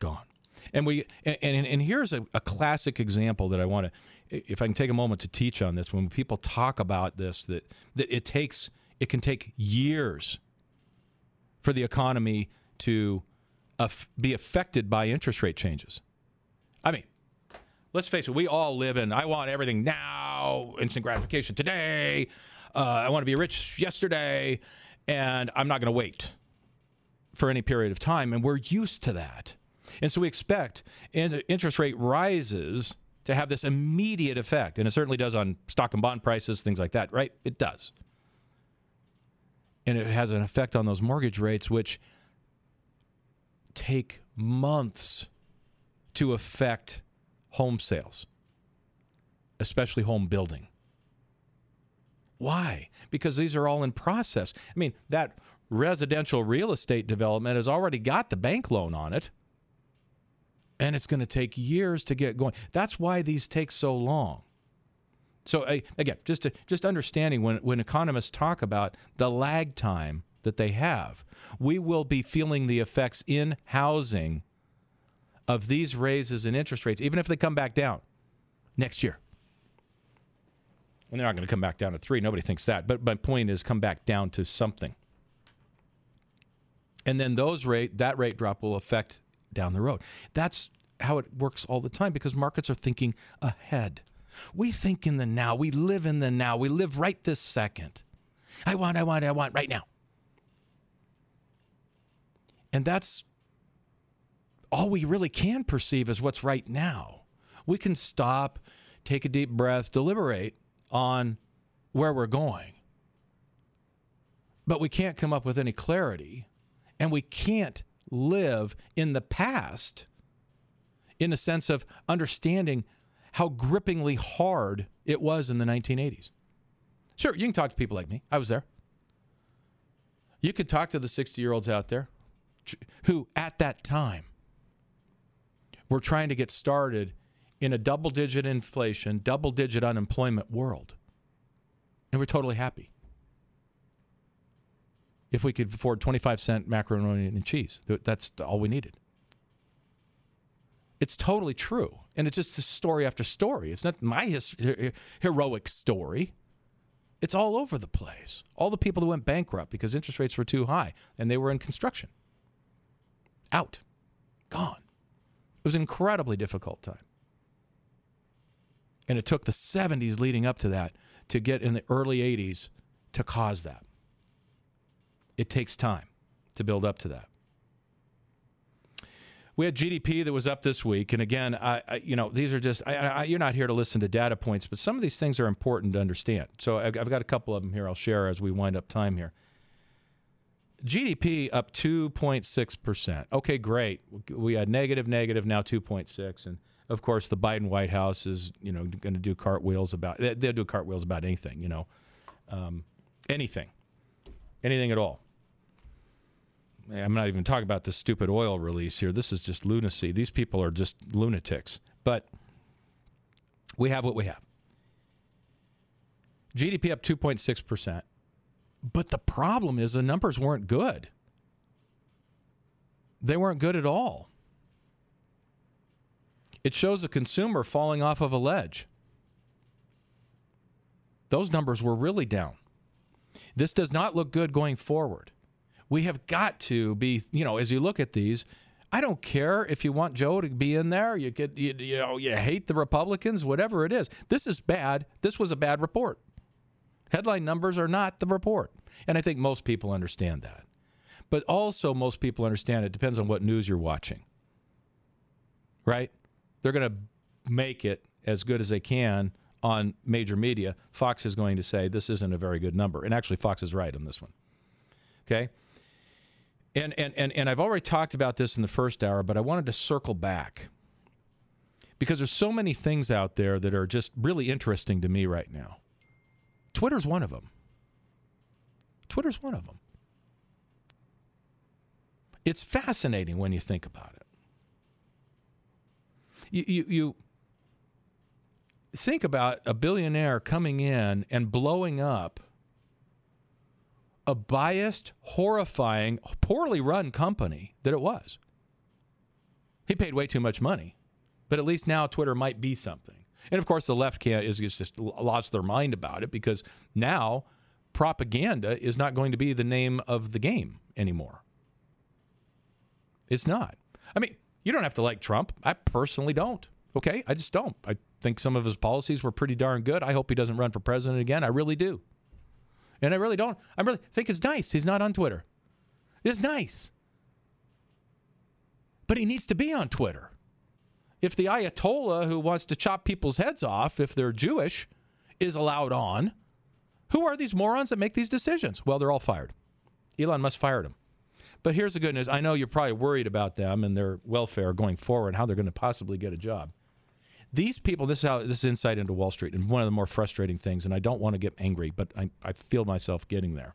Gone. And we and, and, and here's a, a classic example that I want to if I can take a moment to teach on this, when people talk about this, that, that it takes it can take years for the economy to be affected by interest rate changes. I mean, let's face it, we all live in I want everything now, instant gratification today. Uh, I want to be rich yesterday, and I'm not going to wait for any period of time. And we're used to that. And so we expect interest rate rises to have this immediate effect. And it certainly does on stock and bond prices, things like that, right? It does. And it has an effect on those mortgage rates, which take months to affect home sales, especially home building. Why? Because these are all in process. I mean, that residential real estate development has already got the bank loan on it. And it's going to take years to get going. That's why these take so long. So again, just to, just understanding when when economists talk about the lag time that they have, we will be feeling the effects in housing of these raises in interest rates, even if they come back down next year and they're not going to come back down to three. Nobody thinks that. But my point is, come back down to something. And then those rate that rate drop will affect down the road. That's how it works all the time because markets are thinking ahead. We think in the now. We live in the now. We live right this second. I want, I want, I want right now. And that's all we really can perceive as what's right now. We can stop, take a deep breath, deliberate, on where we're going. But we can't come up with any clarity, and we can't live in the past in a sense of understanding how grippingly hard it was in the 1980s. Sure, you can talk to people like me. I was there. You could talk to the 60 year olds out there who, at that time, were trying to get started in a double digit inflation, double digit unemployment world. And we're totally happy. If we could afford 25 cent macaroni and cheese, that's all we needed. It's totally true. And it's just story after story. It's not my his, heroic story. It's all over the place. All the people that went bankrupt because interest rates were too high and they were in construction. Out. Gone. It was an incredibly difficult time. And it took the 70s leading up to that to get in the early 80s to cause that. It takes time to build up to that. We had GDP that was up this week, and again, I, I you know these are just I, I, you're not here to listen to data points, but some of these things are important to understand. So I've, I've got a couple of them here. I'll share as we wind up time here. GDP up 2.6 percent. Okay, great. We had negative, negative, now 2.6, and of course, the Biden White House is, you know, going to do cartwheels about. They'll do cartwheels about anything, you know, um, anything, anything at all. I'm not even talking about the stupid oil release here. This is just lunacy. These people are just lunatics. But we have what we have. GDP up 2.6%. But the problem is the numbers weren't good they weren't good at all. It shows a consumer falling off of a ledge. Those numbers were really down. This does not look good going forward. We have got to be, you know, as you look at these, I don't care if you want Joe to be in there. You get, you, you know, you hate the Republicans, whatever it is. This is bad. This was a bad report. Headline numbers are not the report, and I think most people understand that. But also, most people understand it depends on what news you're watching. Right? They're going to make it as good as they can on major media. Fox is going to say this isn't a very good number, and actually, Fox is right on this one. Okay. And, and, and, and I've already talked about this in the first hour, but I wanted to circle back because there's so many things out there that are just really interesting to me right now. Twitter's one of them. Twitter's one of them. It's fascinating when you think about it. You, you, you think about a billionaire coming in and blowing up a biased, horrifying, poorly run company that it was. He paid way too much money, but at least now Twitter might be something. And of course, the left can't is just lost their mind about it because now propaganda is not going to be the name of the game anymore. It's not. I mean, you don't have to like Trump. I personally don't. Okay, I just don't. I think some of his policies were pretty darn good. I hope he doesn't run for president again. I really do. And I really don't. I really think it's nice he's not on Twitter. It's nice. But he needs to be on Twitter. If the Ayatollah who wants to chop people's heads off if they're Jewish is allowed on, who are these morons that make these decisions? Well, they're all fired. Elon Musk fired them. But here's the good news. I know you're probably worried about them and their welfare going forward and how they're going to possibly get a job. These people, this is how this is insight into Wall Street, and one of the more frustrating things, and I don't want to get angry, but I, I feel myself getting there.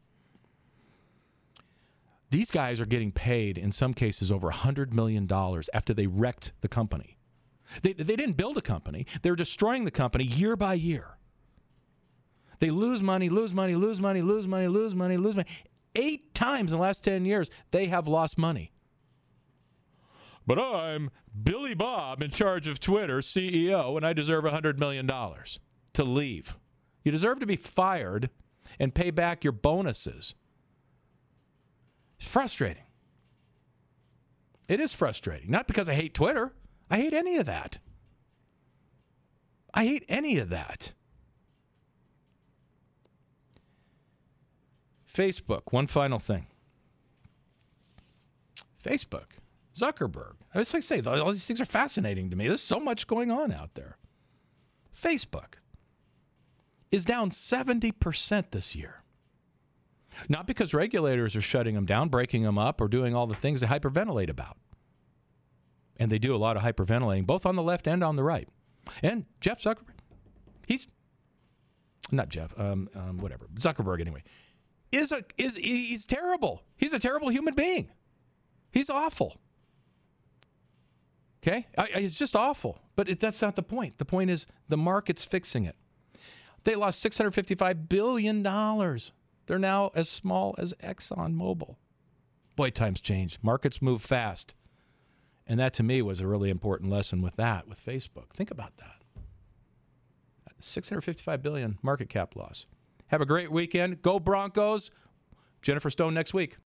These guys are getting paid in some cases over $100 million after they wrecked the company. They, they didn't build a company, they're destroying the company year by year. They lose money, lose money, lose money, lose money, lose money, lose money. Eight times in the last 10 years, they have lost money. But I'm Billy Bob in charge of Twitter, CEO, and I deserve $100 million to leave. You deserve to be fired and pay back your bonuses. It's frustrating. It is frustrating. Not because I hate Twitter, I hate any of that. I hate any of that. Facebook, one final thing. Facebook, Zuckerberg. It's like say, all these things are fascinating to me. There's so much going on out there. Facebook is down 70% this year. Not because regulators are shutting them down, breaking them up, or doing all the things they hyperventilate about. And they do a lot of hyperventilating, both on the left and on the right. And Jeff Zuckerberg, he's not Jeff, um, um, whatever, Zuckerberg anyway, is a is he's terrible. He's a terrible human being. He's awful. Okay, I, I, it's just awful. But it, that's not the point. The point is the market's fixing it. They lost 655 billion dollars. They're now as small as Exxon Mobil. Boy, times change. Markets move fast. And that to me was a really important lesson with that, with Facebook. Think about that. 655 billion market cap loss. Have a great weekend. Go Broncos. Jennifer Stone next week.